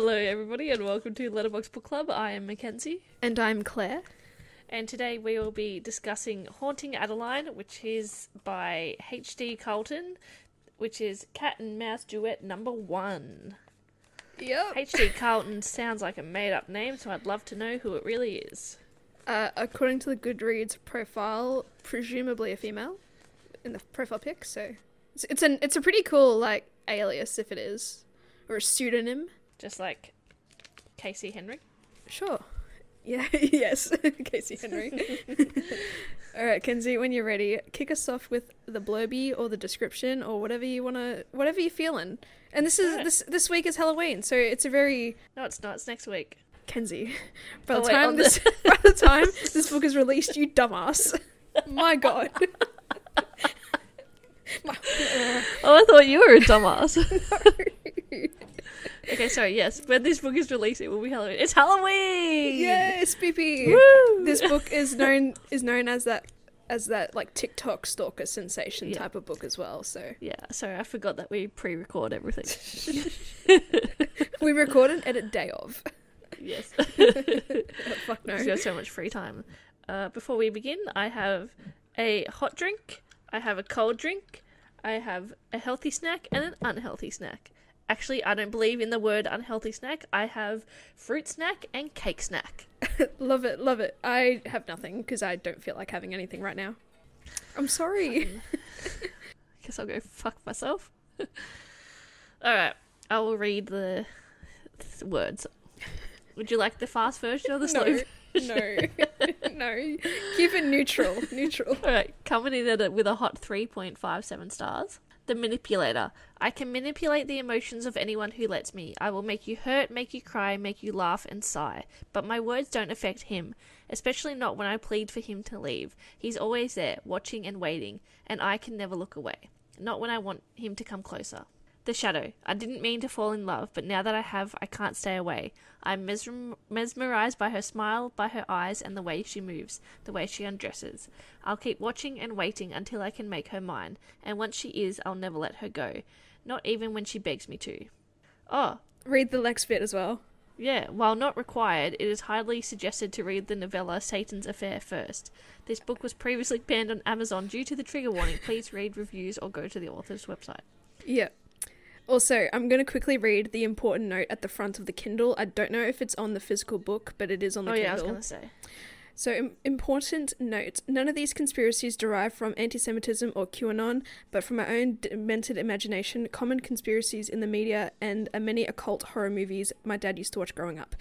Hello, everybody, and welcome to Letterbox Book Club. I am Mackenzie, And I'm Claire. and today we will be discussing Haunting Adeline, which is by H.D. Carlton, which is Cat and Mouse Duet number one. Yep. H.D. Carlton sounds like a made up name, so I'd love to know who it really is. Uh, according to the Goodreads profile, presumably a female in the profile pic. So it's it's an it's a pretty cool like alias if it is, or a pseudonym. Just like Casey Henry. Sure. Yeah. yes. Casey Henry. All right, Kenzie. When you're ready, kick us off with the blurby or the description or whatever you wanna, whatever you're feeling. And this is Alright. this this week is Halloween, so it's a very No, it's not. It's next week. Kenzie. By Oh, the wait, time this by the time this book is released, you dumbass. My God. My- Oh, I thought you were a dumbass. Okay, sorry, yes. When this book is released, it will be Halloween. It's Halloween! yes, PP. Woo! This book is known is known as that as that like TikTok stalker sensation Yeah. type of book as well. So Yeah, sorry, I forgot that we pre record everything. we record and edit day of. yes. Oh, fuck no. We have so much free time. Uh, before we begin, I have a hot drink, I have a cold drink, I have a healthy snack, and an unhealthy snack. Actually, I don't believe in the word unhealthy snack. I have fruit snack and cake snack. love it, love it. I have nothing because I don't feel like having anything right now. I'm sorry. I Guess I'll go fuck myself. Alright, I will read the th- words. Would you like the fast version or the slow? No, no, no. Keep it neutral, neutral. Alright, coming in at it with a hot 3.57 stars. The Manipulator. I can manipulate the emotions of anyone who lets me. I will make you hurt, make you cry, make you laugh and sigh. But my words don't affect him, especially not when I plead for him to leave. He's always there, watching and waiting, and I can never look away. Not when I want him to come closer. The Shadow. I didn't mean to fall in love, but now that I have, I can't stay away. I'm mesmer- mesmerized by her smile, by her eyes, and the way she moves, the way she undresses. I'll keep watching and waiting until I can make her mine, and once she is, I'll never let her go. Not even when she begs me to. Oh, Read the next bit as well. yeah, while not required, it is highly suggested to read the novella Satan's Affair first. This book was previously banned on Amazon due to the trigger warning. Please read reviews or go to the author's website. Yeah. Also, I'm going to quickly read the important note at the front of the Kindle. I don't know if it's on the physical book, but it is on the Oh, Kindle. yeah, I was going to say. So, important note none of these conspiracies derive from anti Semitism or QAnon, but from our own demented imagination, common conspiracies in the media, and uh, many occult horror movies my dad used to watch growing up.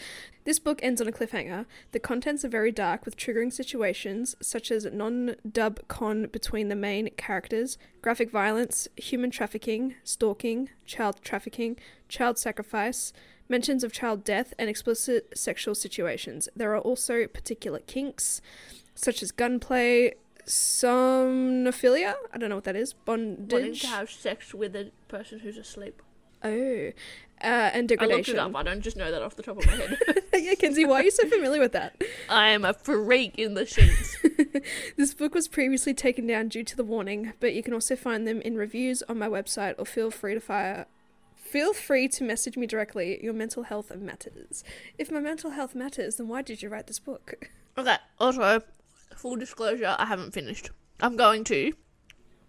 This book ends on a cliffhanger. The contents are very dark with triggering situations, such as non dub con between the main characters, graphic violence, human trafficking, stalking, child trafficking, child sacrifice, mentions of child death, and explicit sexual situations. There are also particular kinks, such as gunplay, somnophilia. I don't know what that is. Wanting Bondage. to have sex with a person who's asleep. Oh, uh, and I looked it up. I don't just know that off the top of my head. yeah, Kenzie, why are you so familiar with that? I am a freak in the sheets. This book was previously taken down due to the warning, but you can also find them in reviews on my website or feel free to fire feel free to message me directly. Your mental health matters. If my mental health matters, then why did you write this book? Okay, also, full disclosure, I haven't finished. I'm going to,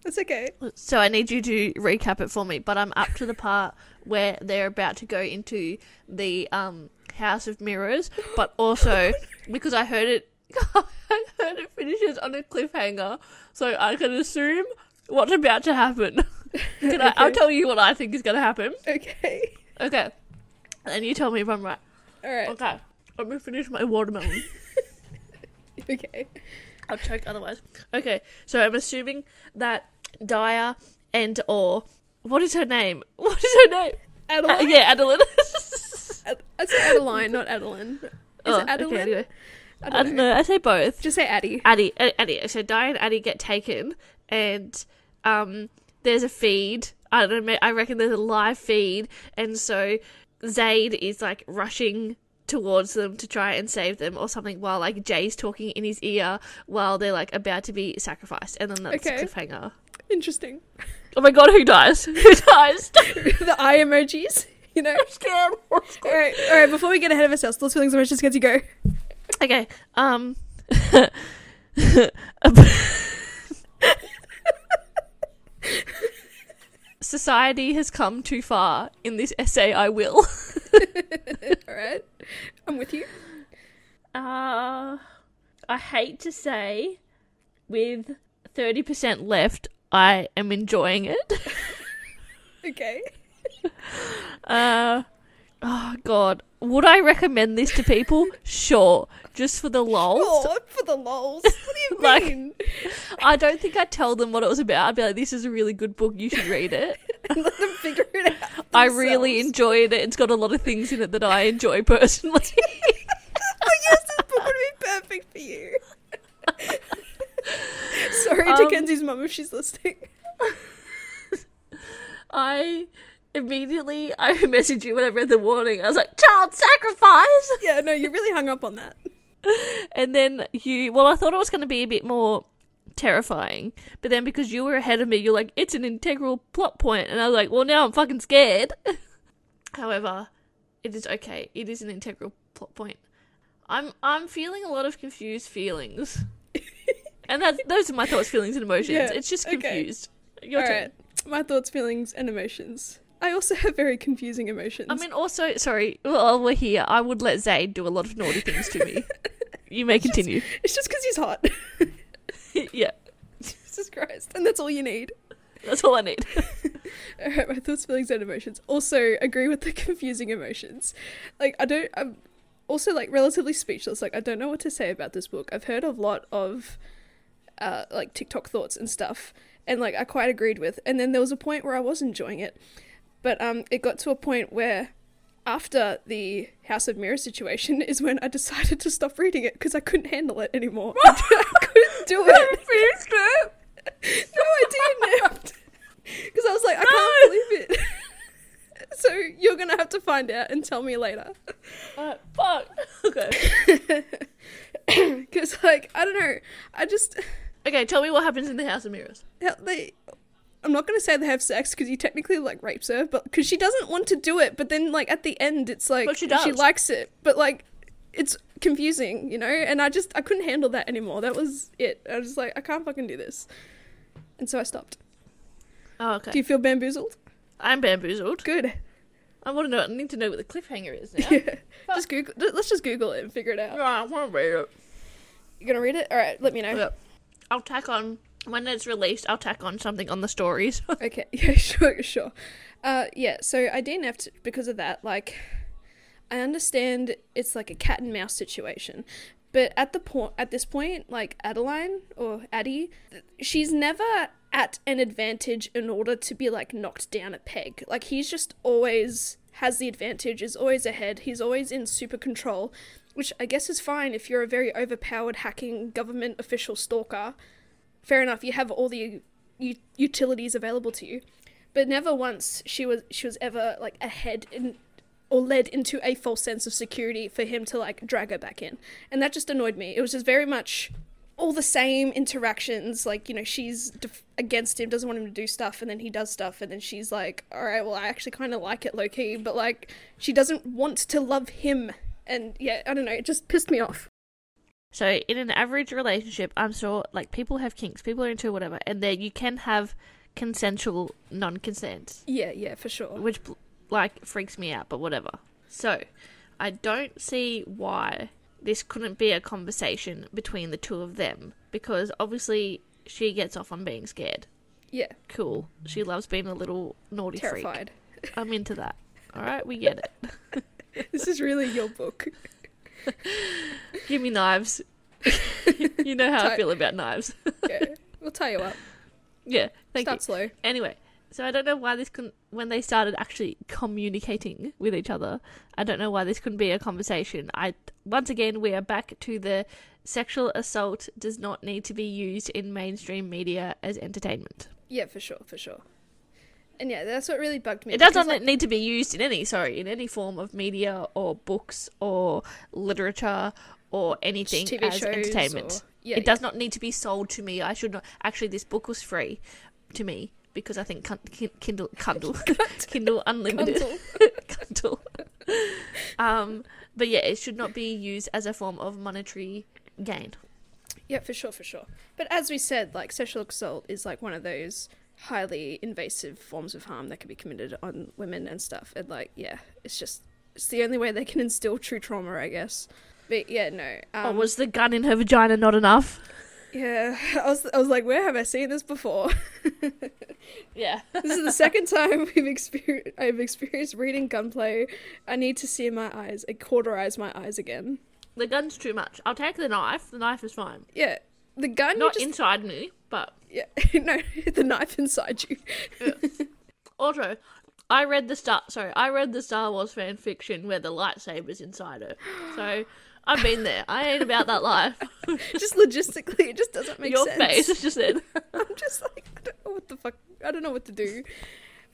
That's okay. so I need you to recap it for me. But I'm up to the part where they're about to go into the um House of Mirrors, but also because I heard it, I heard it finishes on a cliffhanger, so I can assume what's about to happen. Can I, I'll tell you what I think is going to happen. Okay. Okay, and you tell me if I'm right. All right. Okay, let me finish my watermelon. Okay. I'll choke otherwise. Okay, so I'm assuming that Dyer and or what is her name? What is her name? Uh, Adeline. yeah, Adeline. Ad- I say Adeline, not Adeline. Is Oh, it Adeline? Okay, anyway. I I don't don't know. I say both. Just say Addie. Addie, uh, Addie. So Daya and Addie get taken, and um, there's a feed. I don't know. I reckon there's a live feed, and so Zade is like rushing towards them to try and save them or something while like Jay's talking in his ear while they're like about to be sacrificed and then that's Okay. the cliffhanger. Interesting. Oh my god, who dies? Who dies? the eye emojis. You know. scared. All right, all right. Before we get ahead of ourselves, thoughts, feelings, are emotions. Get you go. Okay. Um. Society has come too far in this essay. I will. all right, I'm with you. Uh, I hate to say, with thirty percent left, I am enjoying it. Okay. Uh, oh god, would I recommend this to people? Sure, just for the lols. Oh, for the lols. What do you Like- mean? I don't think I'd tell them what it was about. I'd be like, "This is a really good book. You should read it." and let them figure it out. I really enjoyed it. It's got a lot of things in it that I enjoy personally. Oh yes, this book would be perfect for you. Sorry to Um, Kenzie's mum if she's listening. I immediately I messaged you when I read the warning. I was like, "Child sacrifice," Yeah, no, you really hung up on that. and then you. Well, I thought it was going to be a bit more terrifying, but then because you were ahead of me, you're like, "It's an integral plot point," and I was like, "Well, now I'm fucking scared." However, it is okay. It is an integral plot point. I'm I'm feeling a lot of confused feelings, and that's those are my thoughts, feelings, and emotions. Yeah, It's just okay. confused. Your All turn. right, my thoughts, feelings, and emotions. I also have very confusing emotions. I mean, also, sorry, while we're here, I would let Zade do a lot of naughty things to me. you may continue. it's just because he's hot. yeah, Jesus Christ, and that's all you need. that's all I need. All right, my thoughts, feelings, and emotions. Also, agree with the confusing emotions. Like, I don't. I'm also like relatively speechless. Like, I don't know what to say about this book. I've heard a lot of, uh, like TikTok thoughts and stuff, and like I quite agreed with. And then there was a point where I was enjoying it, but um, it got to a point where. After the House of Mirrors situation is when I decided to stop reading it because I couldn't handle it anymore. I couldn't do it. No, I didn't. Because I was like, I can't believe it. so you're gonna have to find out and tell me later. Alright, fuck. Okay. Because like I don't know, I just Okay, tell me what happens in the House of Mirrors. how they. I'm not gonna say they have sex because he technically like rapes her, but because she doesn't want to do it. But then like at the end, it's like But she likes it, but like it's confusing, you know. And I just I couldn't handle that anymore. That was it. I was like, I can't fucking do this, and so I stopped. Oh, okay. Do you feel bamboozled? I'm bamboozled. Good. I want to know. I need to know what the cliffhanger is now. Yeah. just Google. Let's just Google it and figure it out. Yeah, I want to read it. You gonna read it? All right. Let me know. Yep. I'll tack on when it's released. I'll tack on something on the stories. Okay, yeah, sure, sure. Uh, yeah, so I DNF'd because of that. Like, I understand it's like a cat and mouse situation, but at the point, at this point, like Adeline or Addie, she's never at an advantage in order to be like knocked down a peg. Like he's just always has the advantage, is always ahead. He's always in super control, which I guess is fine if you're a very overpowered hacking government official stalker. Fair enough, you have all the u- utilities available to you. But never once she was she was ever like ahead in or led into a false sense of security for him to like drag her back in. And that just annoyed me. It was just very much all the same interactions like you know she's def- against him doesn't want him to do stuff and then he does stuff and then she's like all right well i actually kind of like it low key but like she doesn't want to love him. And yeah i don't know it just pissed me off So in an average relationship, I'm sure like people have kinks, people are into whatever, and then you can have consensual non-consent, yeah yeah for sure which like freaks me out, but whatever. So I don't see why this couldn't be a conversation between the two of them because obviously she gets off on being scared. yeah Cool. She loves being a little naughty freak. terrified I'm into that. All right, we get it. this is really your book Give me knives. you know how I feel about knives. yeah we'll tie you up yeah, thank start you. slow Anyway, so I don't know why this couldn't. When they started actually communicating with each other, I don't know why this couldn't be a conversation. I once again we are back to the sexual assault does not need to be used in mainstream media as entertainment. Yeah, for sure, for sure. And yeah, that's what really bugged me. It doesn't like, need to be used in any sorry in any form of media or books or literature or anything TV as entertainment. or- yeah, it does not need to be sold to me. I should not. Actually, this book was free to me because I think Kindle Kindle Kindle Unlimited Kindle. um, but yeah, it should not be used as a form of monetary gain. Yeah, for sure, for sure. But as we said, like sexual assault is like one of those highly invasive forms of harm that can be committed on women and stuff. And like, yeah, it's just it's the only way they can instill true trauma, I guess. But yeah, no. Um, oh, was the gun in her vagina not enough? yeah, I was I was like, where have I seen this before? Yeah. this is the second time we've experienced I've experienced reading gunplay. I need to see my eyes, I cauterize my eyes again. the gun's too much. I'll take the knife. The knife is fine. Yeah, the gun. Not just, inside me, but Yeah, no, the knife inside you. also, I read the Star. Sorry, I read the Star Wars fan fiction where the lightsaber's inside her. So I've been there. I ain't about that life. just logistically, it just doesn't make Your sense. Your face is just said. I'm just like, I don't know what the fuck. I don't know what to do.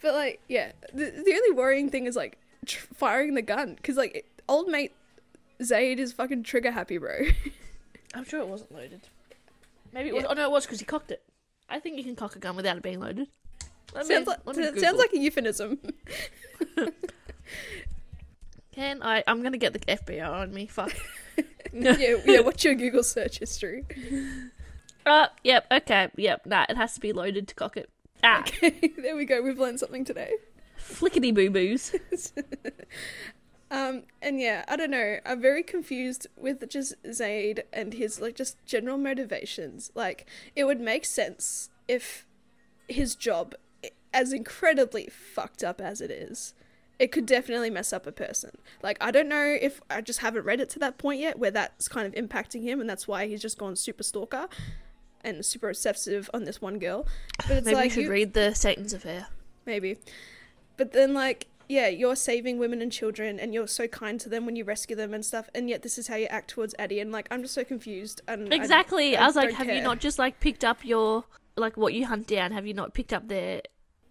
But like, yeah, the, the only worrying thing is like tr- firing the gun because like it- old mate Zade is fucking trigger happy, bro. I'm sure it wasn't loaded. Maybe it was. Yeah. Oh no, it was because he cocked it. I think you can cock a gun without it being loaded. Let me- sounds like let me sounds like a euphemism. Can I? I'm gonna get the FBI on me. Fuck. yeah, yeah. What's your Google search history? Uh, yep. Okay. Yep. Nah, it has to be loaded to cock it. Ah, Okay, there we go. We've learned something today. flickety boo boos. Um, and yeah, I don't know. I'm very confused with just Zade and his like just general motivations. Like, it would make sense if his job, as incredibly fucked up as it is, it could definitely mess up a person. Like, I don't know if I just haven't read it to that point yet where that's kind of impacting him, and that's why he's just gone super stalker and super obsessive on this one girl. But it's Maybe like you should you- read the Satan's Affair. maybe. But then, like, yeah, you're saving women and children, and you're so kind to them when you rescue them and stuff, and yet this is how you act towards Addie, and like, I'm just so confused. And Exactly. I, I was like, have you not just like picked up your like what you hunt down? Have you not picked up their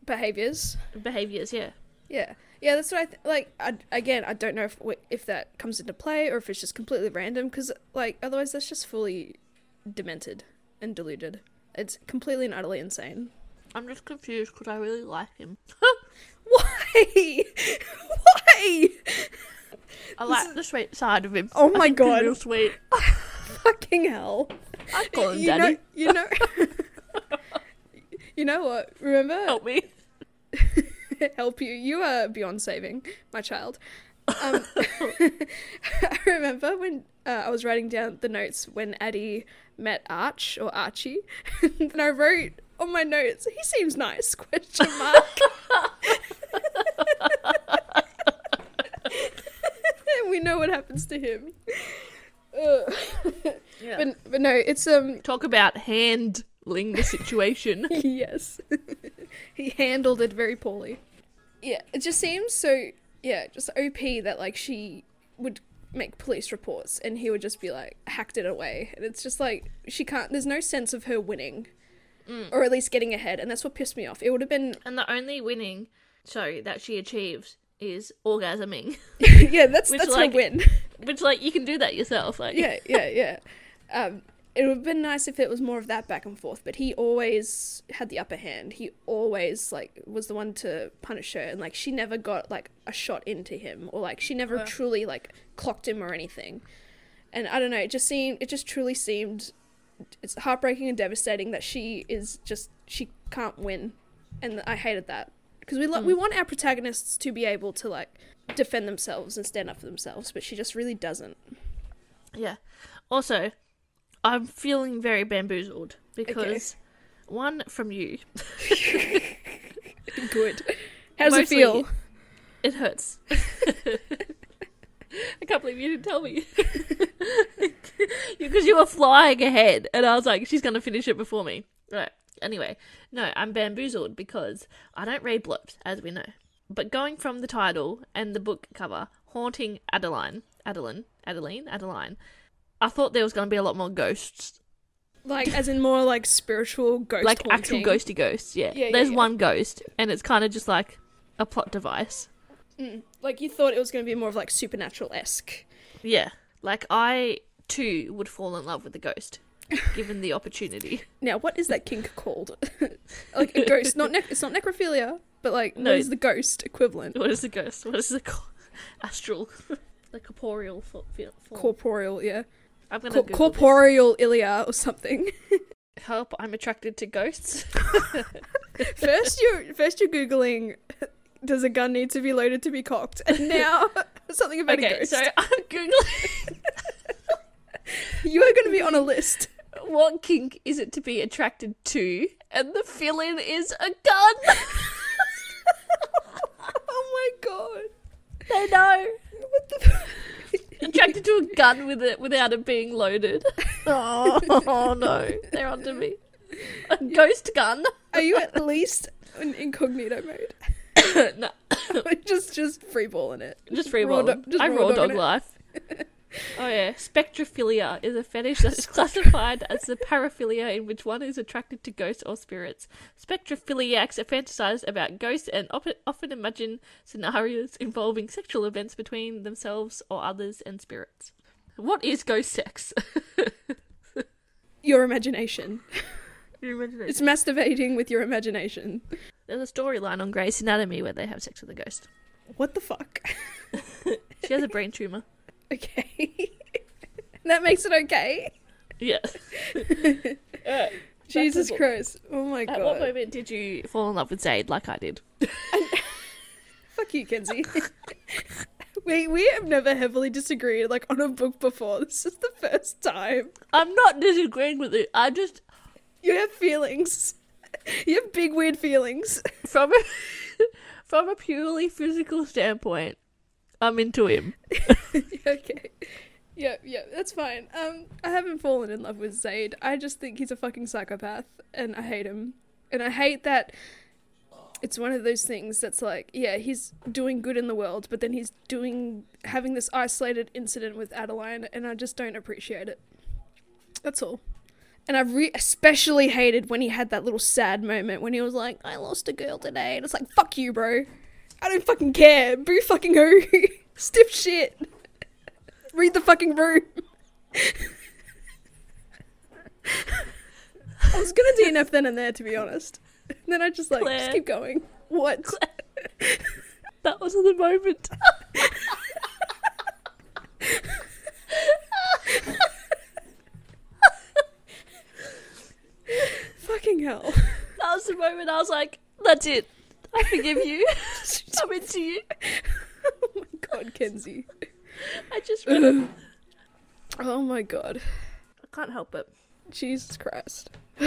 behaviors. behaviors? Yeah. Yeah, yeah, that's what I th- like. I, again, I don't know if if that comes into play or if it's just completely random, because like otherwise that's just fully demented and deluded. It's completely and utterly insane. I'm just confused because I really like him. Why? Why? I like the sweet side of him. Oh my he's God. real sweet. Fucking hell. I call him you daddy. know, you know, you know what? Remember, Help me. help you. You are beyond saving, my child. Um, I remember when uh, I was writing down the notes when Addie met Arch or Archie, and I wrote on my notes, "He seems nice?" Question mark. We know what happens to him. Ugh. Yeah. But but no, it's um Talk about handling the situation. yes. he handled it very poorly. Yeah, it just seems so yeah, just OP that like she would make police reports and he would just be like hacked it away. And it's just like she can't there's no sense of her winning. Or at least getting ahead, and that's what pissed me off. It would have been and the only winning, sorry, that she achieves is orgasming. yeah, that's Which, that's like- her win. Which, like, you can do that yourself. Like, yeah, yeah, yeah. Um, it would have been nice if it was more of that back and forth, but he always had the upper hand. He always like was the one to punish her, and like she never got like a shot into him, or like she never truly like clocked him or anything. And I don't know, it just seemed, it just truly seemed, it's heartbreaking and devastating that she is just she can't win, and I hated that because we lo- hmm. we want our protagonists to be able to like defend themselves and stand up for themselves, but she just really doesn't. Yeah. Also, I'm feeling very bamboozled because one from you, Good. How does Mostly- it feel? it hurts. I can't believe you didn't tell me. Because you were flying ahead, and I was like, she's going to finish it before me. Right. Anyway, no, I'm bamboozled because I don't read blurbs, as we know. But going from the title and the book cover, Haunting Adeline, Adeline, Adeline, Adeline, I thought there was going to be a lot more ghosts Like, as in more like spiritual ghost like actual ghosty ghosts. Yeah, Yeah, yeah, there's yeah. one ghost, and it's kind of just like a plot device. Mm. Like you thought it was going to be more of like supernatural esque. Yeah, like I too would fall in love with the ghost. Given the opportunity. Now, what is that kink called? like a ghost? Not nec- it's not necrophilia, but like No. what is the ghost equivalent? What is the ghost? What is the co- astral, the corporeal fo- feel- form? Corporeal, yeah. I'm gonna Cor- Google this. corporeal ilia or something. Help! I'm attracted to ghosts. first you're first you're googling does a gun need to be loaded to be cocked? And now something about a okay, ghost. so I'm googling You are going to be on a list. What kink is it to be attracted to, and the fill-in is a gun. Oh my god. They know. What the? Attracted to a gun with it without it being loaded. Oh, no, they're onto me. A ghost gun. Are you at least in incognito mode? no, just just freeballing it. just free Raw dog- just I raw dog it. life. Oh yeah, spectrophilia is a fetish that is classified as the paraphilia in which one is attracted to ghosts or spirits. Spectrophiliacs fantasize about ghosts and op- often imagine scenarios involving sexual events between themselves or others and spirits. What is ghost sex? Your imagination. Your imagination. It's masturbating with your imagination. There's a storyline on Grey's Anatomy where they have sex with a ghost. What the fuck? She has a brain tumor. Okay. that makes it okay. Yeah. Jesus. Christ. Oh my god. At what moment did you fall in love with Zade like I did? Fuck you, Kenzie. we we have never heavily disagreed like on a book before. This is the first time. I'm not disagreeing with it. I just You have feelings. You have big weird feelings. from a from a purely physical standpoint, I'm into him. okay. Yeah, yeah, that's fine. Um, I haven't fallen in love with Zade. I just think he's a fucking psychopath, and I hate him. And I hate that it's one of those things that's like, yeah, he's doing good in the world, but then he's doing having this isolated incident with Adeline, and I just don't appreciate it. That's all. And I re- especially hated when he had that little sad moment when he was like, "I lost a girl today," and it's like, "Fuck you, bro. I don't fucking care. Boo fucking who. Stiff shit." Read the fucking room. I was gonna DNF then and there, to be honest. And then I just like Claire. just keep going. What? That was the moment. Fucking hell. That was the moment I was like, "That's it. I forgive you. I'm into you." oh my god, Kenzie. I just read it. Oh my god. I can't help it. Jesus Christ.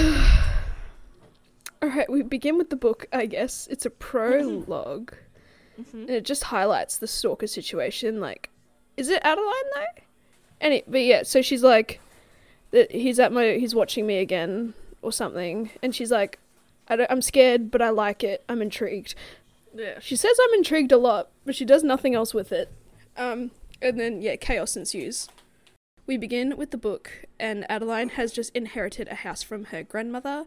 Alright, we begin with the book, I guess. It's a prologue. Mm-hmm. And it just highlights the stalker situation. Like, is it Adeline though? Any, but yeah, so she's like, that he's at my, he's watching me again or something, and she's like, I I'm scared, but I like it. I'm intrigued. Yeah. She says I'm intrigued a lot, but she does nothing else with it. Um, and then yeah, chaos ensues. We begin with the book, and Adeline has just inherited a house from her grandmother,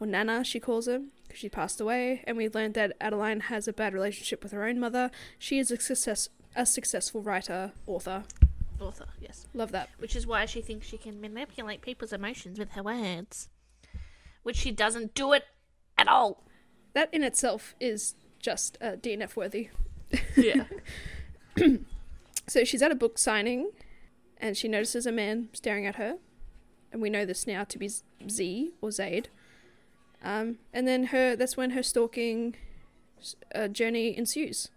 or Nana, she calls her, because she passed away. And we learned that Adeline has a bad relationship with her own mother. She is a success, a successful writer, author. Author, yes. Love that. Which is why she thinks she can manipulate people's emotions with her words. Which she doesn't do it at all. That in itself is just uh, DNF worthy. Yeah. So she's at a book signing, and she notices a man staring at her, and we know this now to be Z- or Zade. Um, and then her that's when her stalking uh, journey ensues.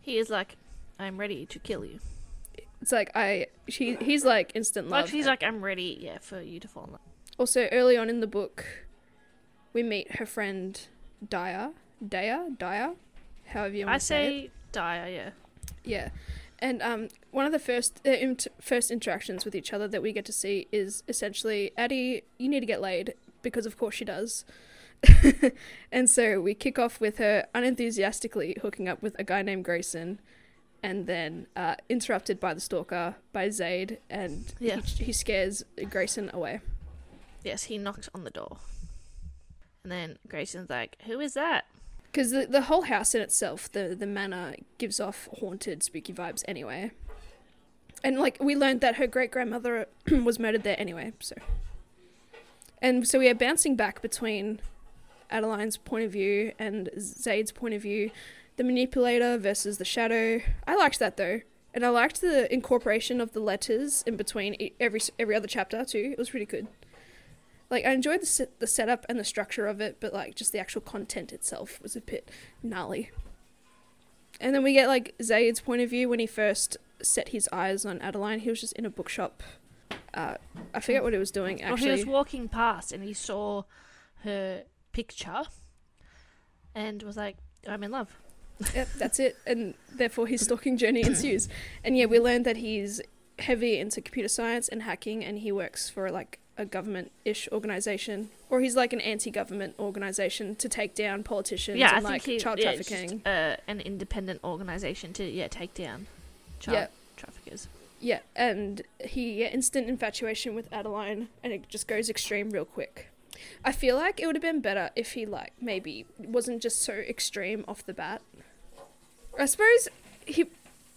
he is like, I'm ready to kill you. It's like I she he's like instant love. Like she's like, I'm ready, yeah, for you to fall in love. also early on in the book, we meet her friend Daya, Daya, Daya, however you want I to say it. say Dyer, yeah. Yeah, and um, one of the first uh, int- first interactions with each other that we get to see is essentially Addie, you need to get laid because of course she does. and so we kick off with her unenthusiastically hooking up with a guy named Grayson, and then uh, interrupted by the stalker by Zade, and Yeah. he, he scares Grayson away. Yes, he knocks on the door. And then Grayson's like, Who is that? Because the, the whole house in itself, the, the manor, gives off haunted, spooky vibes anyway. And, like, we learned that her great grandmother was murdered there anyway, so. and so we are bouncing back between Adeline's point of view and Zade's point of view, the manipulator versus the shadow. I liked that though, and I liked the incorporation of the letters in between every every other chapter too. It was really good. Like I enjoyed the set, the setup and the structure of it, but like just the actual content itself was a bit gnarly. And then we get like Zade's point of view when he first set his eyes on Adeline. He was just in a bookshop. Uh, I forget what he was doing Well, actually. he was walking past and he saw her picture and was like, I'm in love. Yep, that's it. And therefore his stalking journey ensues. And yeah, we learned that he's heavy into computer science and hacking and he works for like a government ish organization. Or he's like an anti government organization to take down politicians yeah, I and think like he, child yeah, trafficking. just, uh, an independent organization to yeah take down child Yeah. traffickers. Yeah, and he yeah, instant infatuation with Adeline and it just goes extreme real quick. I feel like it would have been better if he like maybe wasn't just so extreme off the bat. I suppose he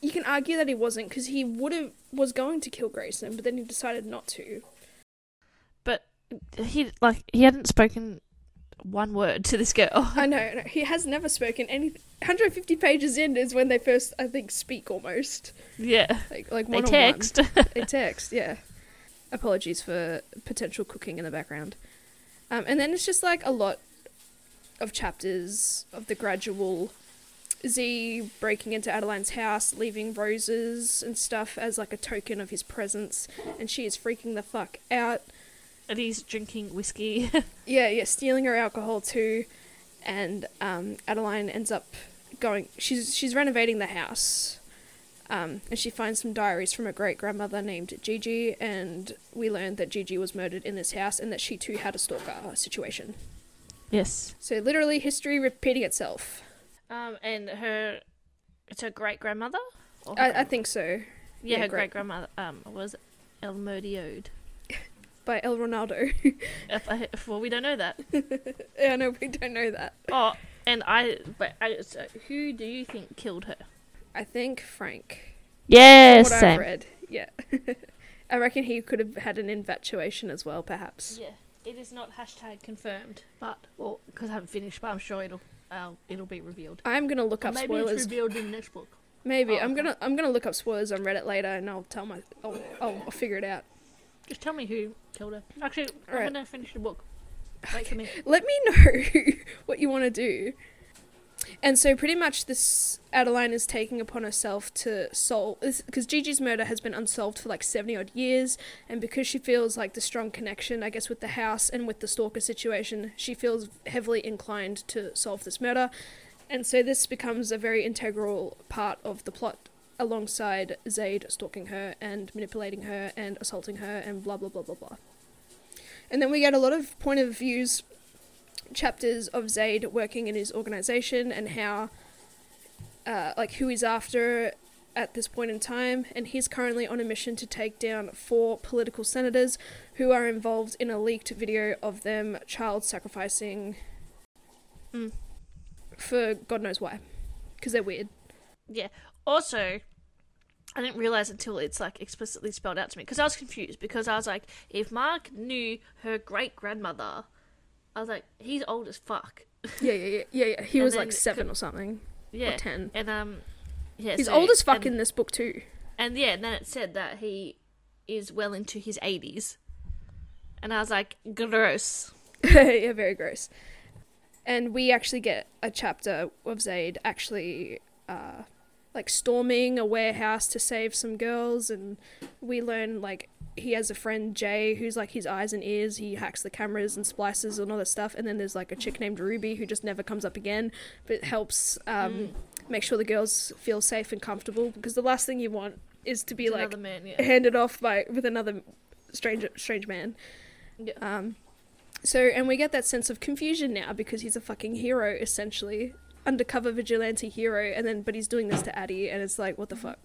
you can argue that he wasn't because he would have was going to kill Grayson, but then he decided not to. But he like he hadn't spoken one word to this girl. I know, no, he has never spoken any. 150 pages in is when they first, I think, speak almost yeah, like like they text. they text, yeah. Apologies for potential cooking in the background. Um, and then it's just like a lot of chapters of the gradual Z breaking into Adeline's house, leaving roses and stuff as like a token of his presence, and she is freaking the fuck out. And he's drinking whiskey. Yeah, yeah, stealing her alcohol too, and um, Adeline ends up going. She's she's renovating the house, um, and she finds some diaries from a great grandmother named Gigi, and we learned that Gigi was murdered in this house, and that she too had a stalker situation. yes. So literally, history repeating itself. Um, and her, it's her great grandmother. I, I think so. yeah, her great. grandmother um was El Modiode. By El Ronaldo. If I, well, we don't know that. yeah, no, we don't know that. Oh, and I, but I, so who do you think killed her? I think Frank. Yeah, what I've read, yeah. I reckon he could have had an infatuation as well, perhaps. Yeah, it is not hashtag confirmed, but well, because I haven't finished, but I'm sure it'll, uh, it'll be revealed. I'm gonna look Or up maybe spoilers. it's revealed in the next book. Maybe Oh, I'm okay. gonna I'm gonna look up spoilers on Reddit later, and I'll tell my I'll I'll, I'll figure it out. Just tell me who killed her. Actually, I'm Alright. gonna finish the book. Wait for me. Let me know what you want to do. And so, pretty much, this Adeline is taking upon herself to solve because Gigi's murder has been unsolved for like seventy odd years, and because she feels like the strong connection, I guess, with the house and with the stalker situation, she feels heavily inclined to solve this murder, and so this becomes a very integral part of the plot alongside Zade stalking her and manipulating her and assaulting her and blah blah blah blah blah. And then we get a lot of point of views chapters of Zade working in his organization and how uh, like who he's after at this point in time and he's currently on a mission to take down four political senators who are involved in a leaked video of them child sacrificing Mm. for god knows why because they're weird Yeah. Also, I didn't realize until it's like explicitly spelled out to me because I was confused because I was like, if Mark knew her great grandmother, I was like, he's old as fuck. yeah yeah yeah yeah, yeah. he was like seven could- or something Yeah. or ten And um, yeah. he's so- old as fuck and, in this book too And yeah, and then it said that he is well into his eighties, and I was like, gross. yeah, very gross. And we actually get a chapter of Zade actually uh, like storming a warehouse to save some girls, and we learn like he has a friend Jay who's like his eyes and ears. He hacks the cameras and splices and all that stuff. And then there's like a chick named Ruby who just never comes up again, but helps um, Mm. make sure the girls feel safe and comfortable. Because the last thing you want is to be It's like man. Yeah. handed off by with another strange strange man. Yeah. Um, so and we get that sense of confusion now because he's a fucking hero essentially, undercover vigilante hero, and then but he's doing this to Addie, and it's like what the fuck.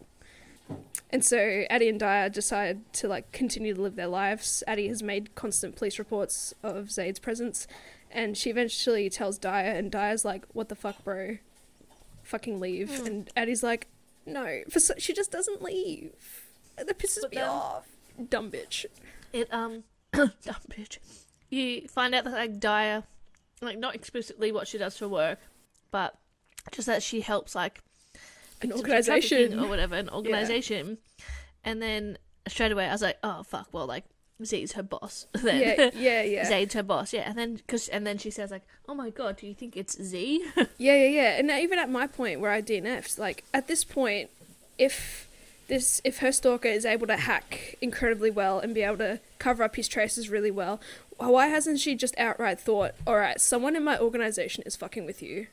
And so Addie and Dyer decide to like continue to live their lives. Addie has made constant police reports of Zade's presence, and she eventually tells Dyer, and Dyer's like, "What the fuck, bro? Fucking leave." Hmm. And Addie's like, "No, for so- she just doesn't leave. That pisses But me off. Dumb bitch." It um, dumb bitch. you find out that like Dyer, like not explicitly what she does for work, but just that she helps like An organisation. or whatever, an organization. And then straight away I was like, oh fuck, well like Z's her boss. then Yeah, yeah, yeah. Zade's her boss, yeah. And then cause, and then she says like, oh my god, do you think it's Z? Yeah, yeah, yeah. And even at my point where I DNF'd, like at this point, if this if her stalker is able to hack incredibly well and be able to cover up his traces really well, why hasn't she just outright thought, all right, someone in my organization is fucking with you?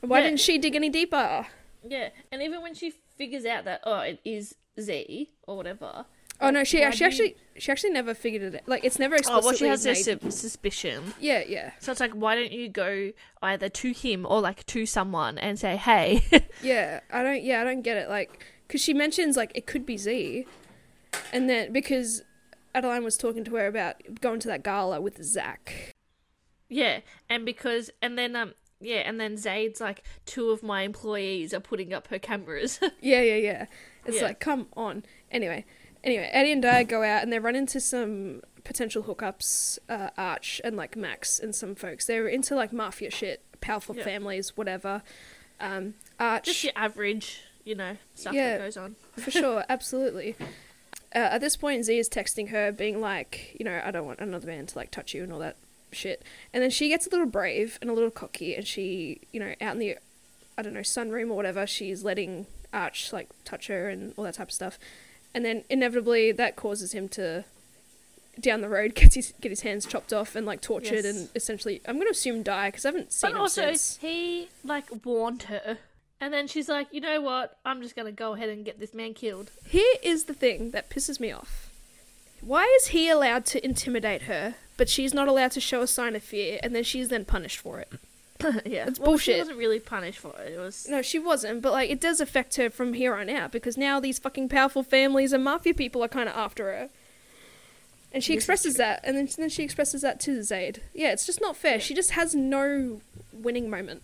Why Yeah. didn't she dig any deeper? yeah. And even when she figures out that oh it is Z or whatever. Oh no, she why she do you- actually she actually never figured it. out. Like it's never explicitly. Oh well, she has made. this sus- suspicion. Yeah, yeah, So it's like, why don't you go either to him or like to someone and say, hey, yeah. I don't. Yeah, I don't get it. Like, because she mentions like it could be Z, and then because Adeline was talking to her about going to that gala with Zach. yeah, and because and then um yeah, and then Zade's like, two of my employees are putting up her cameras. Yeah, yeah, yeah. It's Yeah. like, come on. Anyway, anyway, Eddie and Di go out and they run into some potential hookups, uh, Arch and like Max and some folks. They're into like mafia shit, powerful Yeah. families, whatever. Um, Arch, Just your average, you know, stuff Yeah. that goes on. for sure, absolutely. Uh, at this point, Z is texting her, being like, you know, I don't want another man to like touch you and all that shit. And then she gets a little brave and a little cocky, and she, you know, out in the, I don't know, sunroom or whatever, she's letting Arch like touch her and all that type of stuff. And then inevitably, that causes him to, down the road, get his get his hands chopped off and like tortured Yes. and essentially, I'm gonna assume die because I haven't seen But also, since. he like warned her, and then she's like, you know what? I'm just gonna go ahead and get this man killed. Here is the thing that pisses me off. Why is he allowed to intimidate her, but she's not allowed to show a sign of fear, and then she's then punished for it? yeah, It's well, She wasn't really punished for it. It was No, she wasn't, but like it does affect her from here on out because now these fucking powerful families and mafia people are kind of after her. And she This expresses that, and then, then she expresses that to Zade. Yeah, it's just not fair. Yeah. She just has no winning moment.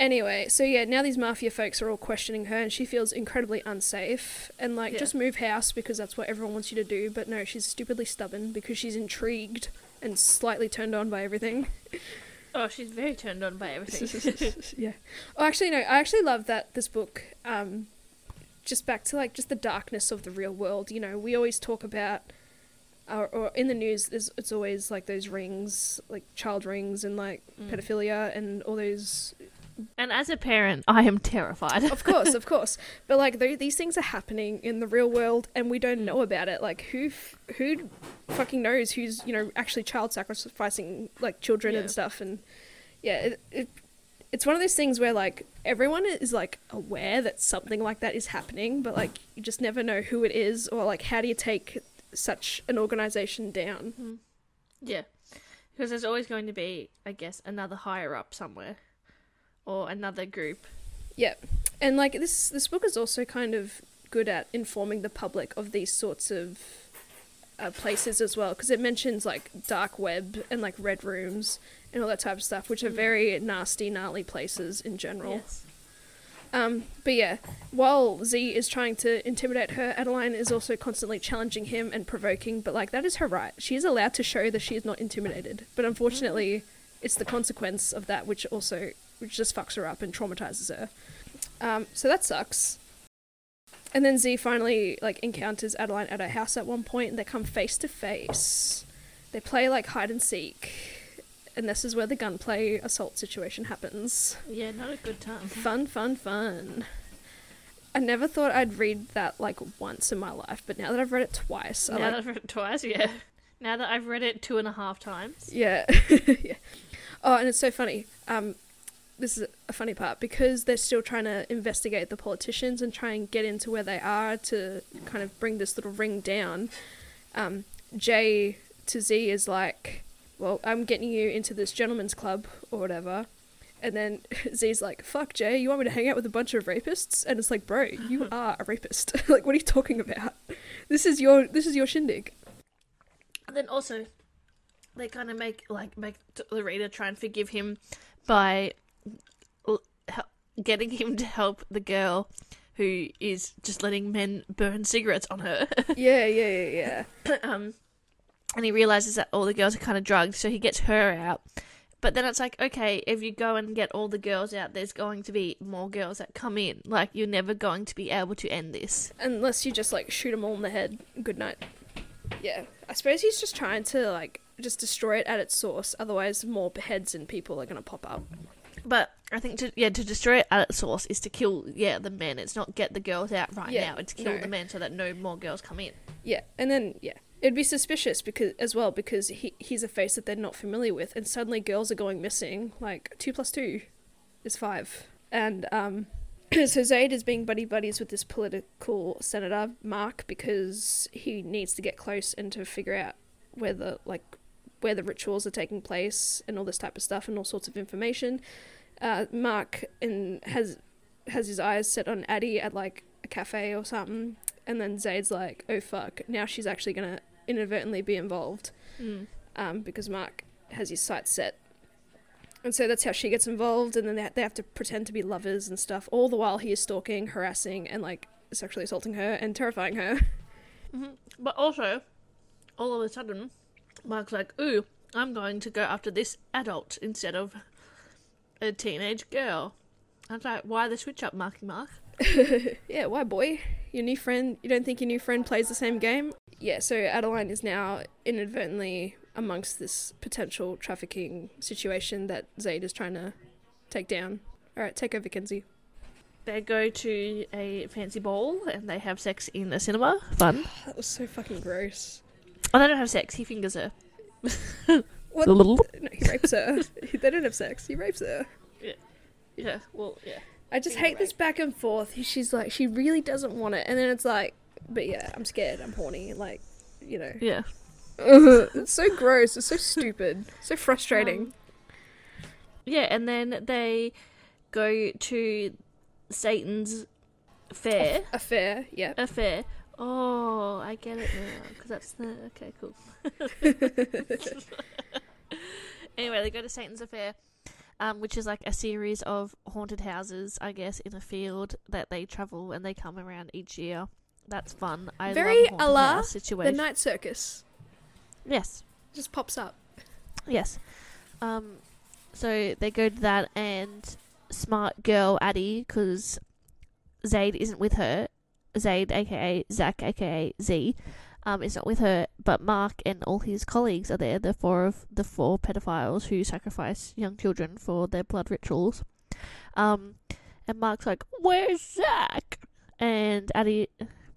Anyway, so yeah, now these mafia folks are all questioning her, and she feels incredibly unsafe. And like, Yeah. just move house because that's what everyone wants you to do. But no, she's stupidly stubborn because she's intrigued and slightly turned on by everything. oh, she's very turned on by everything. yeah. Oh, actually, no. I actually love that this book. Um, just back to like just the darkness of the real world. You know, we always talk about, or, or in the news, there's, it's always like those rings, like child rings, and like Mm. pedophilia, and all those. And as a parent, I am terrified. Of course, of course. But like th- these things are happening in the real world, and we don't know about it. Like who, f- who, fucking knows who's you know actually child sacrificing like children Yeah. and stuff, and yeah, it, it it's one of those things where like everyone is like aware that something like that is happening, but like you just never know who it is or like how do you take such an organization down. Hmm. Yeah, because there's always going to be, I guess, another higher up somewhere, or another group. Yeah, and like this this book is also kind of good at informing the public of these sorts of uh, places as well because it mentions like dark web and like red rooms and all that type of stuff, which are Mm. very nasty, gnarly places in general. Yes. Um, but yeah, while Z is trying to intimidate her, Adeline is also constantly challenging him and provoking. But like that is her right; she is allowed to show that she is not intimidated. But unfortunately, it's the consequence of that which also which just fucks her up and traumatizes her. Um, so that sucks. And then Z finally like encounters Adeline at her house at one point, and they come face to face. They play like hide and seek, and this is where the gunplay assault situation happens. Yeah, not a good time. Fun, fun, fun. I never thought I'd read that like once in my life, but now that I've read it twice, I now like that I've read it twice, yeah. Now that I've read it two and a half times. Yeah. yeah. Oh, and it's so funny. Um, this is a funny part because they're still trying to investigate the politicians and try and get into where they are to kind of bring this little ring down. Um, Jay to Z is like, "Well, I'm getting you into this gentleman's club or whatever." And then Z's like, "Fuck, Jay, you want me to hang out with a bunch of rapists?" And it's like, "Bro, you are a rapist. like, what are you talking about? This is your this is your shindig." And then also, they kind of make like make the reader try and forgive him by getting him to help the girl who is just letting men burn cigarettes on her. Yeah, yeah, yeah, yeah. um, and he realizes that all the girls are kind of drugged, so he gets her out. But then it's like, okay, if you go and get all the girls out, there's going to be more girls that come in. Like, you're never going to be able to end this. Unless you just like shoot them all in the head. Good night. Yeah, I suppose he's just trying to like just destroy it at its source. Otherwise, more heads and people are gonna pop up. But I think to yeah to destroy it at its source is to kill yeah the men. It's not get the girls out right Yeah, now. It's kill no. the men so that no more girls come in. Yeah, and then yeah, it'd be suspicious because as well because he he's a face that they're not familiar with, and suddenly girls are going missing. Like two plus two is five, and um, so Zade is being buddy buddies with this political senator Mark because he needs to get close and to figure out whether like where the rituals are taking place and all this type of stuff and all sorts of information. Uh, Mark in, has has his eyes set on Addie at like a cafe or something, and then Zade's like, "Oh fuck!" Now she's actually gonna inadvertently be involved, Mm. um, because Mark has his sights set, and so that's how she gets involved, and then they, they have to pretend to be lovers and stuff. All the while he is stalking, harassing, and like sexually assaulting her and terrifying her. hmm But also, all of a sudden, Mark's like, "Ooh, I'm going to go after this adult instead of a teenage girl." I was like, "Why the switch up, Marky Mark?" yeah, why boy? Your new friend, you don't think your new friend plays the same game? Yeah, so Adeline is now inadvertently amongst this potential trafficking situation that Zade is trying to take down. Alright, take over, Kenzie. They go to a fancy ball and they have sex in a cinema. Fun. That was so fucking gross. Oh, they don't have sex. He fingers her. What? A little. No, he rapes her. they don't have sex. He rapes her. Yeah. Yeah. Well, yeah. I just Finger hate this back and forth. She's like, she really doesn't want it. And then it's like, but yeah, I'm scared. I'm horny. Like, you know. Yeah. it's so gross. It's so stupid. So frustrating. Um, Yeah, and then they go to Satan's fair. Affair, yeah. A fair. Oh, I get it now because that's the okay, cool. anyway, they go to Satan's affair, um, which is like a series of haunted houses, I guess, in a field that they travel and they come around each year. That's fun. I Very love a la house The night circus yes, just pops up. yes. Um, so they go to that and smart girl Addie, because Zade isn't with her. Zade, aka Zach, aka Z, um, is not with her, but Mark and all his colleagues are there. The four of the four pedophiles who sacrifice young children for their blood rituals. Um, and Mark's like, "Where's Zach?" And Addie,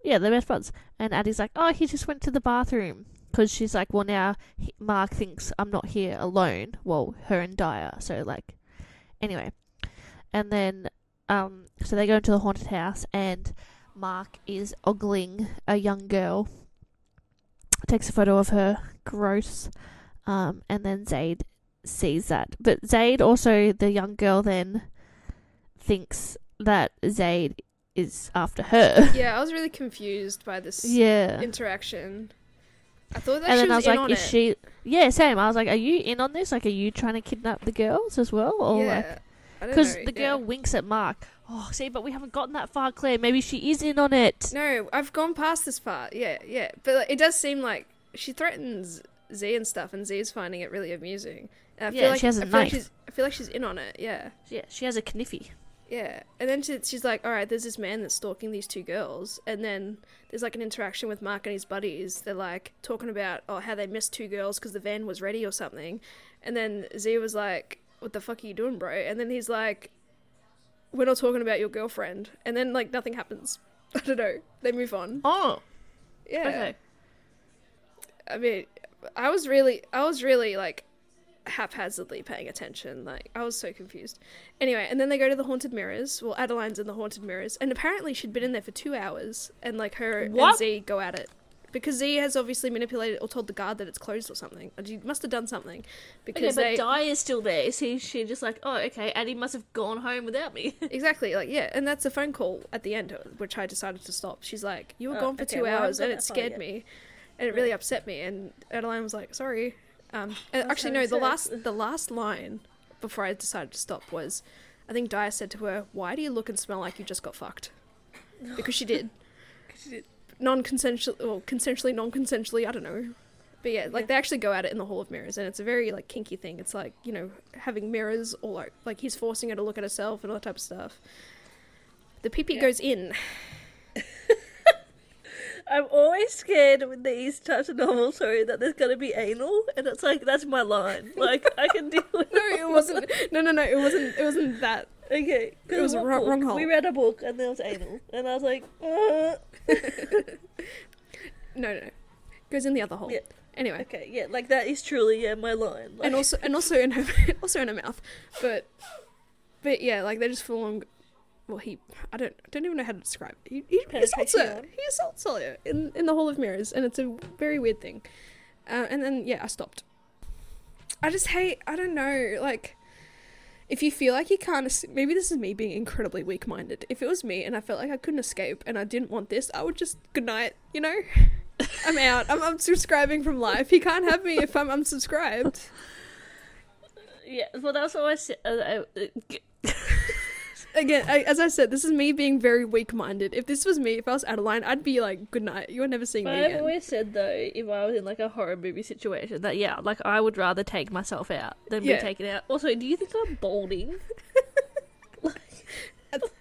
yeah, they're best buds. And Addie's like, "Oh, he just went to the bathroom." Because she's like, well, now he, Mark thinks I'm not here alone. Well, her and Daya. So, like, anyway. And then, um, so they go into the haunted house, and Mark is ogling a young girl. Takes a photo of her. Gross. Um, and then Zade sees that. But Zade also, the young girl, then thinks that Zade is after her. Yeah, I was really confused by this yeah. interaction. I thought that And she then I was was in like, is it. she? Yeah, same. I was like, are you in on this? Like, are you trying to kidnap the girls as well, or yeah, like? Because the yeah. girl winks at Mark. Oh, see, but we haven't gotten that far, Claire. Maybe she is in on it. No, I've gone past this part. Yeah, yeah, but like, it does seem like she threatens Z and stuff, and Z is finding it really amusing. And I Yeah, feel like, she has a I feel like knife. she's, I feel like she's in on it. Yeah, Yeah, she has a kniffy. yeah. And then she, she's like, "All right, there's this man that's stalking these two girls," and then there's like an interaction with Mark and his buddies. They're like talking about oh how they missed two girls because the van was ready or something, and then Z was like, "What the fuck are you doing, bro?" And then he's like, "We're not talking about your girlfriend," and then like nothing happens. I don't know. They move on. Oh, Yeah. okay. I mean, I was really, I was really like haphazardly paying attention. Like, I was so confused. Anyway, and then they go to the haunted mirrors. Well, Adeline's in the haunted mirrors, and apparently she'd been in there for two hours, and like her and Z go at it. Because Z has obviously manipulated or told the guard that it's closed or something. She must have done something. Okay, Because but they. Di is still there. Is he? She just like, oh, okay. Addie must have gone home without me. Exactly, like, yeah, and that's a phone call at the end, which I decided to stop. She's like, You were Oh, gone for okay, two well, hours, and it scared me, and it really upset me. And Adeline was like, Sorry. Um, actually, no, the last, the last line before I decided to stop was, I think Daya said to her, Why do you look and smell like you just got fucked? Because she did. Non consensual, or consensually, non consensually, I don't know. But yeah, like Yeah. they actually go at it in the Hall of Mirrors, and it's a very like kinky thing. It's like you know having mirrors, or like like he's forcing her to look at herself and all that type of stuff. The pee pee Yeah. goes in. I'm always scared with these types of novels, sorry, that there's gonna be anal, and it's like that's my line. Like I can deal with. No, it wasn't. No, no, no, it wasn't. It wasn't that. Okay, It was wrong- book? wrong hole. We read a book and there was anal, and I was like, uh. No, no, no. goes in the other hole. Yeah. Anyway, okay, yeah, like that is truly yeah my line. Like, and also and also in her also in her mouth, but but yeah, like they just full on. Well, he I don't I don't even know how to describe. It. He, he assaults her. He assaults her in in the Hall of Mirrors, and it's a very weird thing. Uh, and then yeah, I stopped. I just hate. I don't know. Like, if you feel like you can't, es- maybe this is me being incredibly weak-minded. If it was me and I felt like I couldn't escape and I didn't want this, I would just good night. You know, I'm out. I'm unsubscribing from life. He can't have me if I'm unsubscribed. yeah, well that's what I said. Uh, uh, Again, I, as I said, this is me being very weak-minded. If this was me, if I was Adeline, I'd be like, good night. You're never seeing But me I've again. always said though, if I was in like a horror movie situation, that yeah, like I would rather take myself out than Yeah. be taken out. Also, do you think I'm balding?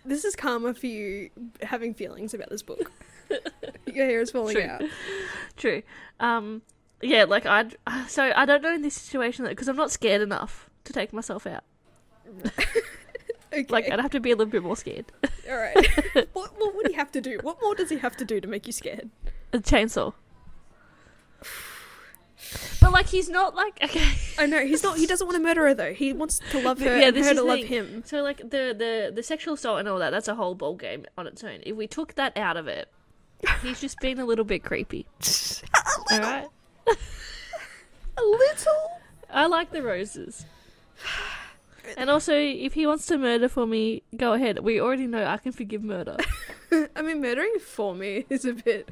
This is karma for you having feelings about this book. Your hair is falling True. out. True. Um, yeah, like I'd. So I don't know in this situation though, because I'm not scared enough to take myself out. Okay. Like I'd have to be a little bit more scared. All right. what, what would he have to do? What more does he have to do to make you scared? A chainsaw. But like he's not like okay. I know he's not. He doesn't want to murder her though. He wants to love her Yeah, and this her is to the love him. So like the the the sexual assault and all that, that's a whole ball game on its own. If we took that out of it, he's just being a little bit creepy. All right. A little. I like the roses. And also, if he wants to murder for me, go ahead. We already know I can forgive murder. I mean, murdering for me is a bit.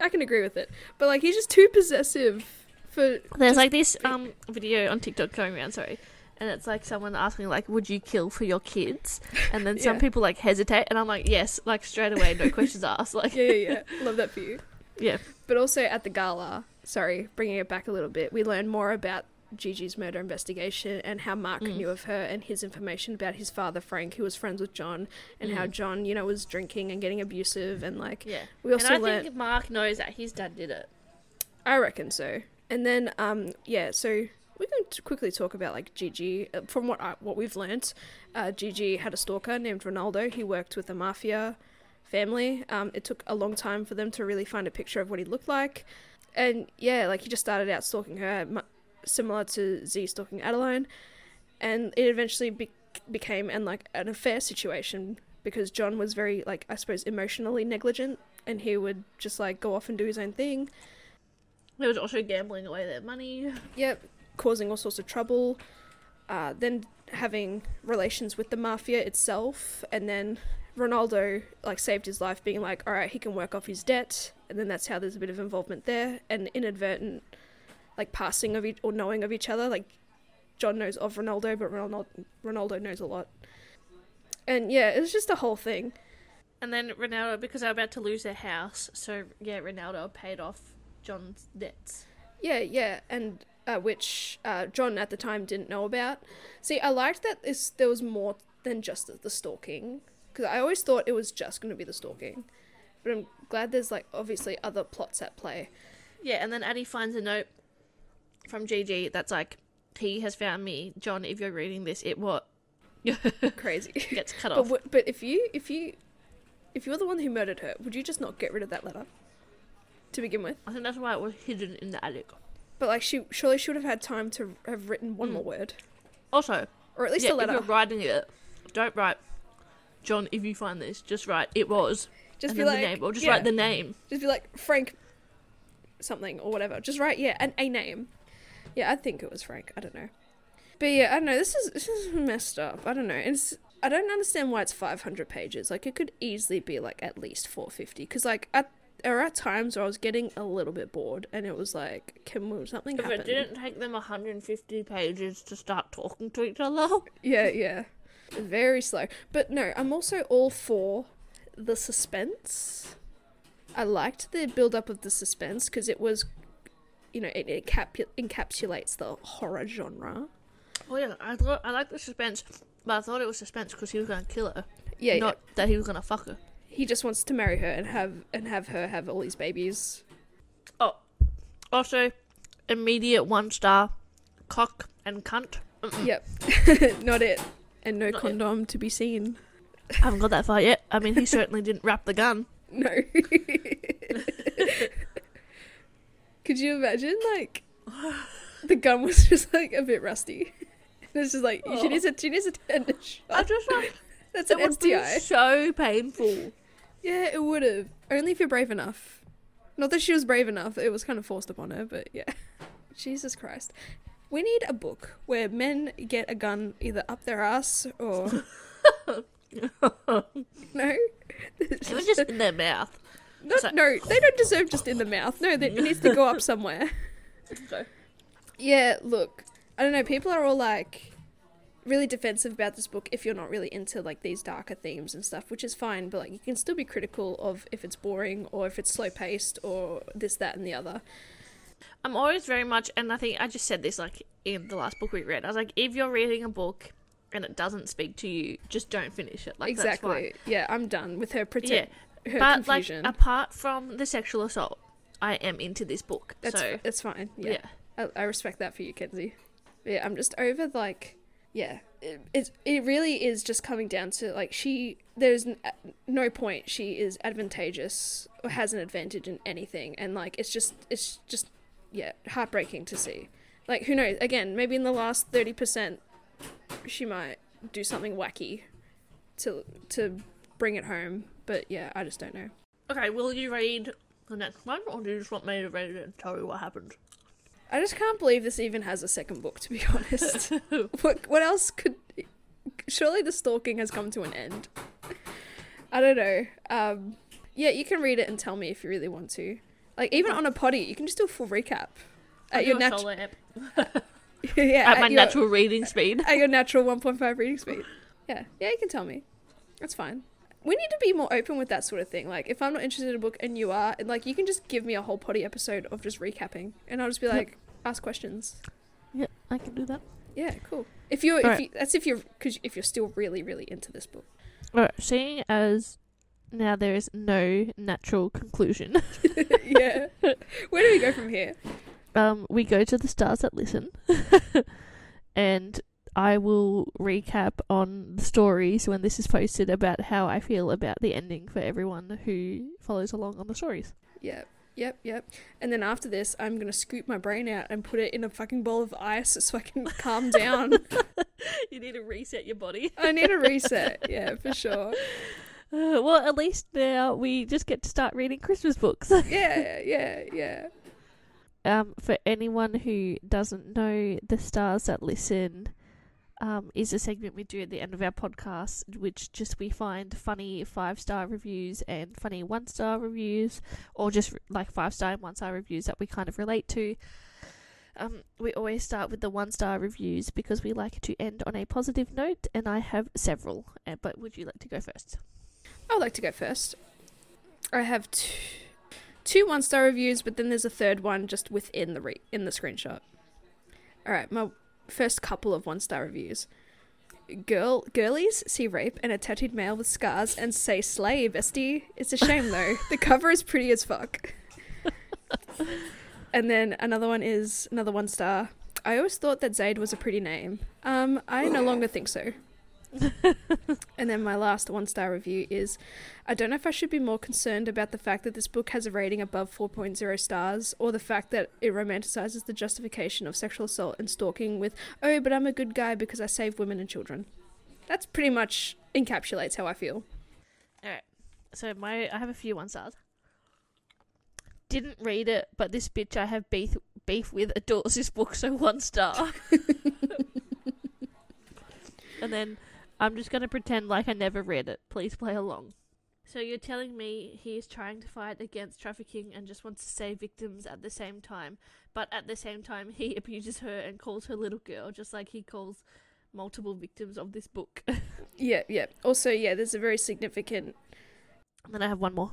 I can agree with it, but like he's just too possessive for. There's like this um video on TikTok going around, sorry. And it's like someone asking like, "Would you kill for your kids?" And then some Yeah. people like hesitate, and I'm like, "Yes," like straight away, no questions asked. Like, Yeah, yeah, yeah. Love that for you. yeah, But also at the gala, sorry, bringing it back a little bit, we learned more about Gigi's murder investigation and how Mark Mm. knew of her and his information about his father Frank, who was friends with John, and how Mm. John, you know, was drinking and getting abusive, and like yeah. we also and I learned. think Mark knows that his dad did it. I reckon so. And then, um, yeah, so we're going to quickly talk about like Gigi. Uh, From what I, what we've learnt, uh, Gigi had a stalker named Ronaldo. He worked with the mafia family. Um, it took a long time for them to really find a picture of what he looked like. And yeah, like he just started out stalking her, similar to Z stalking Adeline. And it eventually be- became and like an affair situation because John was very like I suppose emotionally negligent, and he would just like go off and do his own thing. He was also gambling away their money. Yep, causing all sorts of trouble. Uh, then having relations with the mafia itself, and then Ronaldo like saved his life, being like, all right, he can work off his debt, and then that's how there's a bit of involvement there, and inadvertent like passing of each or knowing of each other. Like John knows of Ronaldo, but Ronaldo Ronaldo knows a lot. And yeah, it was just a whole thing. And then Ronaldo, because they're about to lose their house, so yeah, Ronaldo paid off John's debts. Yeah, yeah, and uh, which uh, John at the time didn't know about. See, I liked that this there was more than just the, the stalking because I always thought it was just going to be the stalking, but I'm glad there's like obviously other plots at play. Yeah, and then Addie finds a note from Gigi that's like, "He has found me, John. If you're reading this, it what Crazy. gets cut but off." w- but if you if you if you're the one who murdered her, would you just not get rid of that letter to begin with? I think that's why it was hidden in the attic. But like she surely she would have had time to have written one Mm. more word Also, or at least yeah, a if letter. you're writing it, don't write, John. If you find this, just write it was, Just be like the name, or just yeah. write the name. Just be like Frank something or whatever. Just write yeah, and a name. Yeah, I think it was Frank. I don't know. But yeah, I don't know. This is this is messed up. I don't know. It's I don't understand why it's 500 pages. Like it could easily be like at least 450 cuz like at there are times where I was getting a little bit bored and it was like can will something If happen? it didn't take them 150 pages to start talking to each other, Yeah, yeah. Very slow. But no, I'm also all for the suspense. I liked the build up of the suspense because it was you know it, it encapsulates the horror genre. Oh yeah, I thought I liked the suspense, but I thought it was suspense because he was gonna kill her, Yeah, not that he was gonna fuck her. He just wants to marry her and have and have her have all these babies. Oh, also, immediate one star, cock and cunt. Mm-mm. Yep, not it, and no Not condom to be seen. I haven't got that far yet. I mean, he certainly didn't wrap the gun. No. Could you imagine, like, the gun was just like a bit rusty? It's just like she Oh. needs a she needs a tetanus I shot. just like That's it an would be STI. so painful. Yeah, it would have. Only if you're brave enough. Not that she was brave enough. It was kind of forced upon her, but yeah. Jesus Christ. We need a book where men get a gun either up their ass or no. It was just in their mouth. Not, so- no, they don't deserve just in the mouth. No, they, it needs to go up somewhere. So, Yeah, look, I don't know. People are all like really defensive about this book if you're not really into like these darker themes and stuff, which is fine. But like, you can still be critical of if it's boring or if it's slow paced or this, that, and the other. I'm always very much, and I think I just said this like in the last book we read. I was like, if you're reading a book and it doesn't speak to you, just don't finish it. Like that's exactly. Yeah, I'm done with her Yeah, pretend. Her but confusion. like apart from the sexual assault, I am into this book. that's so that's fine. yeah. Yeah, I, I respect that for you, Kenzie. Yeah, I'm just over like, yeah, it, it's it really is just coming down to like she. There's n- uh, no point she is advantageous or has an advantage in anything, and like it's just it's just yeah heartbreaking to see. Like who knows? Again, maybe in the last thirty percent, she might do something wacky to to bring it home. But yeah, I just don't know. Okay, will you read the next one, or do you just want me to read it and tell you what happened? I just can't believe this even has a second book. To be honest, what what else could? Surely the stalking has come to an end. I don't know. Um, yeah, you can read it and tell me if you really want to. Like even on a potty, you can just do a full recap at do your natural. yeah, at my your, natural reading speed. at your natural one point five reading speed. Yeah, yeah, you can tell me. That's fine. We need to be more open with that sort of thing. Like, if I'm not interested in a book and you are, like, you can just give me a whole potty episode of just recapping, and I'll just be Yep. like, ask questions. Yeah, I can do that. Yeah, cool. If you're, if Alright. you, that's if you're, because if you're still really, really into this book. Alright, seeing as now there is no natural conclusion, yeah. Where do we go from here? um, we go to the stars that listen, and I will recap on the stories when this is posted about how I feel about the ending for everyone who follows along on the stories. Yep, yep, yep. And then after this, I'm gonna scoop my brain out and put it in a fucking bowl of ice so I can calm down. you need to reset your body. I need a reset. Yeah, for sure. Uh, well, at least now we just get to start reading Christmas books. Yeah, yeah, yeah. um, for anyone who doesn't know, the stars that listen um, is a segment we do at the end of our podcast, which just we find funny five star reviews and funny one star reviews, or just like five star and one star reviews that we kind of relate to. Um, we always start with the one star reviews because we like to end on a positive note, and I have several. Uh, but would you like to go first? I would like to go first. I have two, two one star reviews, but then there's a third one just within the re- in the screenshot. All right, my first couple of one star reviews. Girl, girlies see rape and a tattooed male with scars and say slay, bestie. It's a shame though. the cover is pretty as fuck. and then another one is another one star. I always thought that Zade was a pretty name. Um, I no longer think so. and then my last one star review is I don't know if I should be more concerned about the fact that this book has a rating above 4.0 stars or the fact that it romanticizes the justification of sexual assault and stalking with, oh, but I'm a good guy because I save women and children. That's pretty much encapsulates how I feel. Alright. So my I have a few one stars. Didn't read it, but this bitch I have beef beef with adores this book, so one star. and then I'm just gonna pretend like I never read it. Please play along. So you're telling me he is trying to fight against trafficking and just wants to save victims at the same time, but at the same time he abuses her and calls her little girl, just like he calls multiple victims of this book. Yeah, yeah. Also, yeah, there's a very significant. And then I have one more.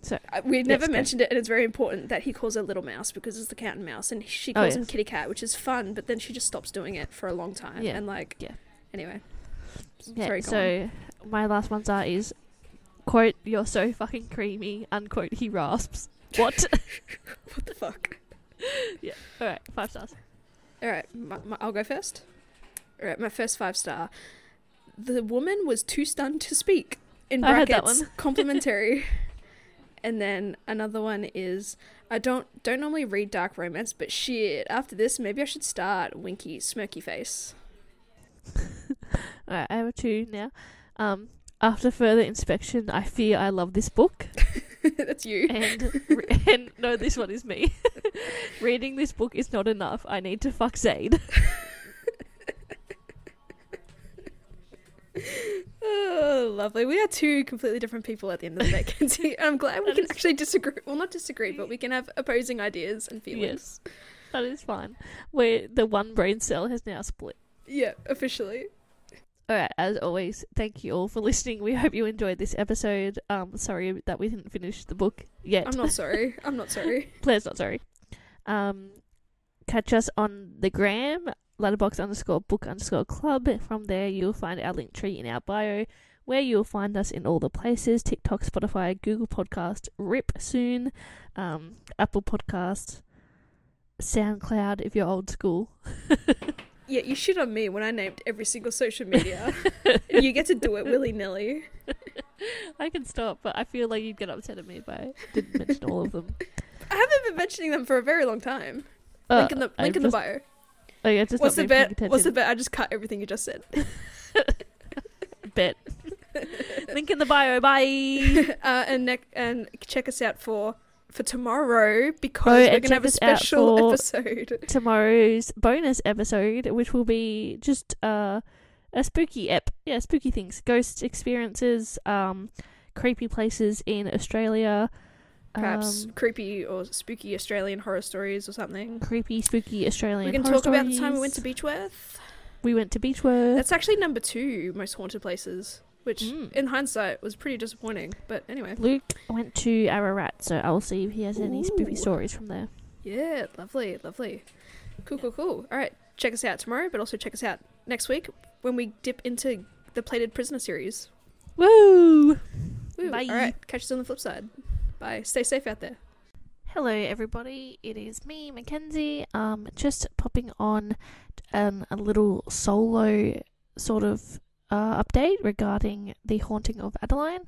So uh, we never go. mentioned it, and it's very important that he calls her Little Mouse because it's the cat and mouse, and she Oh, calls him. Kitty Cat, which is fun. But then she just stops doing it for a long time, Yeah. and like, Yeah. Anyway, Yeah, Sorry, so my last ones are is quote you're so fucking creamy unquote he rasps. What? what the fuck? Yeah. All right, five stars. All right, my, my, I'll go first. All right, my first five star. The woman was too stunned to speak. In brackets, that one. complimentary. and then another one is I don't don't normally read dark romance, but shit, after this maybe I should start. Winky, smirky face. All right, I have a two now. Um, after further inspection, I fear I love this book. That's you. And, re- and no, this one is me. Reading this book is not enough. I need to fuck Zade. Oh, lovely. We are two completely different people at the end of the day, Kenzie. I'm glad we That can is- actually disagree. Well, not disagree, but we can have opposing ideas and feelings. That is fine. Where the one brain cell has now split. Yeah, officially. All right, as always, thank you all for listening. We hope you enjoyed this episode. Um, sorry that we didn't finish the book yet. I'm not sorry. I'm not sorry. Claire's not sorry. Um, catch us on the gram, letterbox underscore book underscore club. From there, you'll find our link tree in our bio, where you'll find us in all the places TikTok, Spotify, Google Podcast, RIP soon, um, Apple Podcast, SoundCloud if you're old school. Yeah, you shit on me when I named every single social media. you get to do it willy nilly. I can stop, but I feel like you'd get upset at me if I didn't mention all of them. I haven't been mentioning them for a very long time. Uh, link in the link in the bio. Oh yeah, just What's the bet? What's the bet? I just cut everything you just said. bet? Link in the bio. Bye. uh, and ne- and check us out for for tomorrow because Oh, we're gonna have a check us out special episode. tomorrow's bonus episode, which will be just uh, a spooky ep. Yeah, spooky things, ghost experiences, um, creepy places in Australia, Perhaps um, creepy or spooky Australian horror stories or something. creepy, spooky Australian. We can talk about the time we went to Beechworth. We went to Beechworth. That's actually number two most haunted places, which Mm. in hindsight was pretty disappointing. But anyway, Luke went to Ararat, so I'll see if he has any spooky stories from there. yeah, lovely, lovely, cool, cool, cool. All right, check us out tomorrow, but also check us out next week when we dip into the Plated Prisoner series. Woo! Woo. Bye. All right, catch us on the flip side. Bye. Stay safe out there. Hello, everybody. It is me, Mackenzie. Um, just popping on um, a little solo sort of uh, update regarding the haunting of Adeline.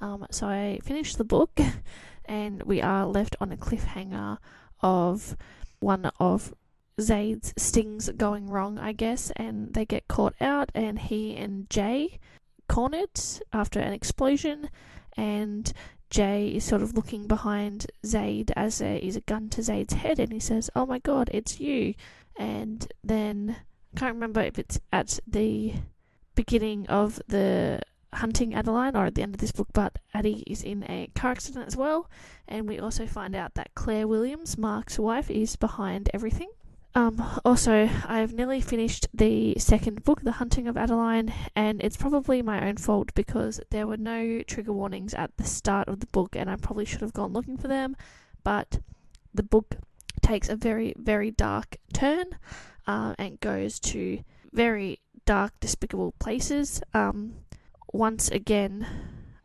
Um, so I finished the book, and we are left on a cliffhanger of one of Zade's stings going wrong, I guess, and they get caught out, and he and Jay cornered after an explosion, and Jay is sort of looking behind Zade as there is a gun to Zade's head, and he says, "Oh my God, it's you!" And then I can't remember if it's at the beginning of the hunting Adeline or at the end of this book, but Addie is in a car accident as well, and we also find out that Claire Williams, Mark's wife, is behind everything. Um, also, I've nearly finished the second book, The Hunting of Adeline, and it's probably my own fault because there were no trigger warnings at the start of the book, and I probably should have gone looking for them. But the book takes a very, very dark turn uh, and goes to very dark, despicable places. Um, once again,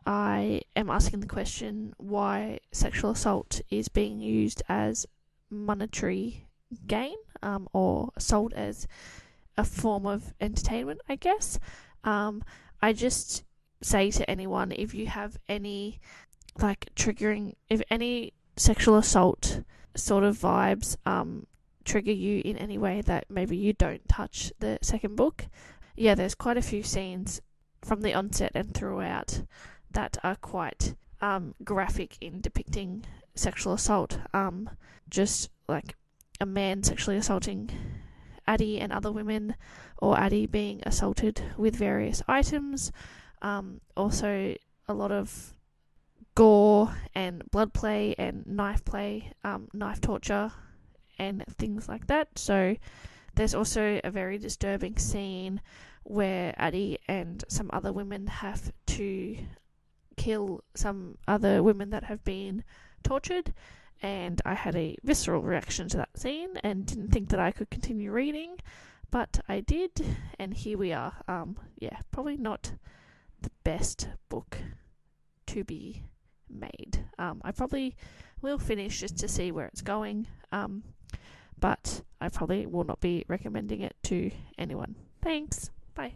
I am asking the question why sexual assault is being used as monetary gain um, or sold as a form of entertainment, I guess. Um, I just say to anyone if you have any like triggering, if any sexual assault sort of vibes um, trigger you in any way that maybe you don't touch the second book, yeah, there's quite a few scenes from the onset and throughout that are quite um, graphic in depicting sexual assault. Um, just like a man sexually assaulting Addie and other women, or Addie being assaulted with various items. Um, also, a lot of gore and blood play and knife play, um, knife torture, and things like that. So, there's also a very disturbing scene where Addie and some other women have to kill some other women that have been tortured. And I had a visceral reaction to that scene and didn't think that I could continue reading, but I did, and here we are. Um, yeah, probably not the best book to be made. Um, I probably will finish just to see where it's going, um, but I probably will not be recommending it to anyone. Thanks. Bye.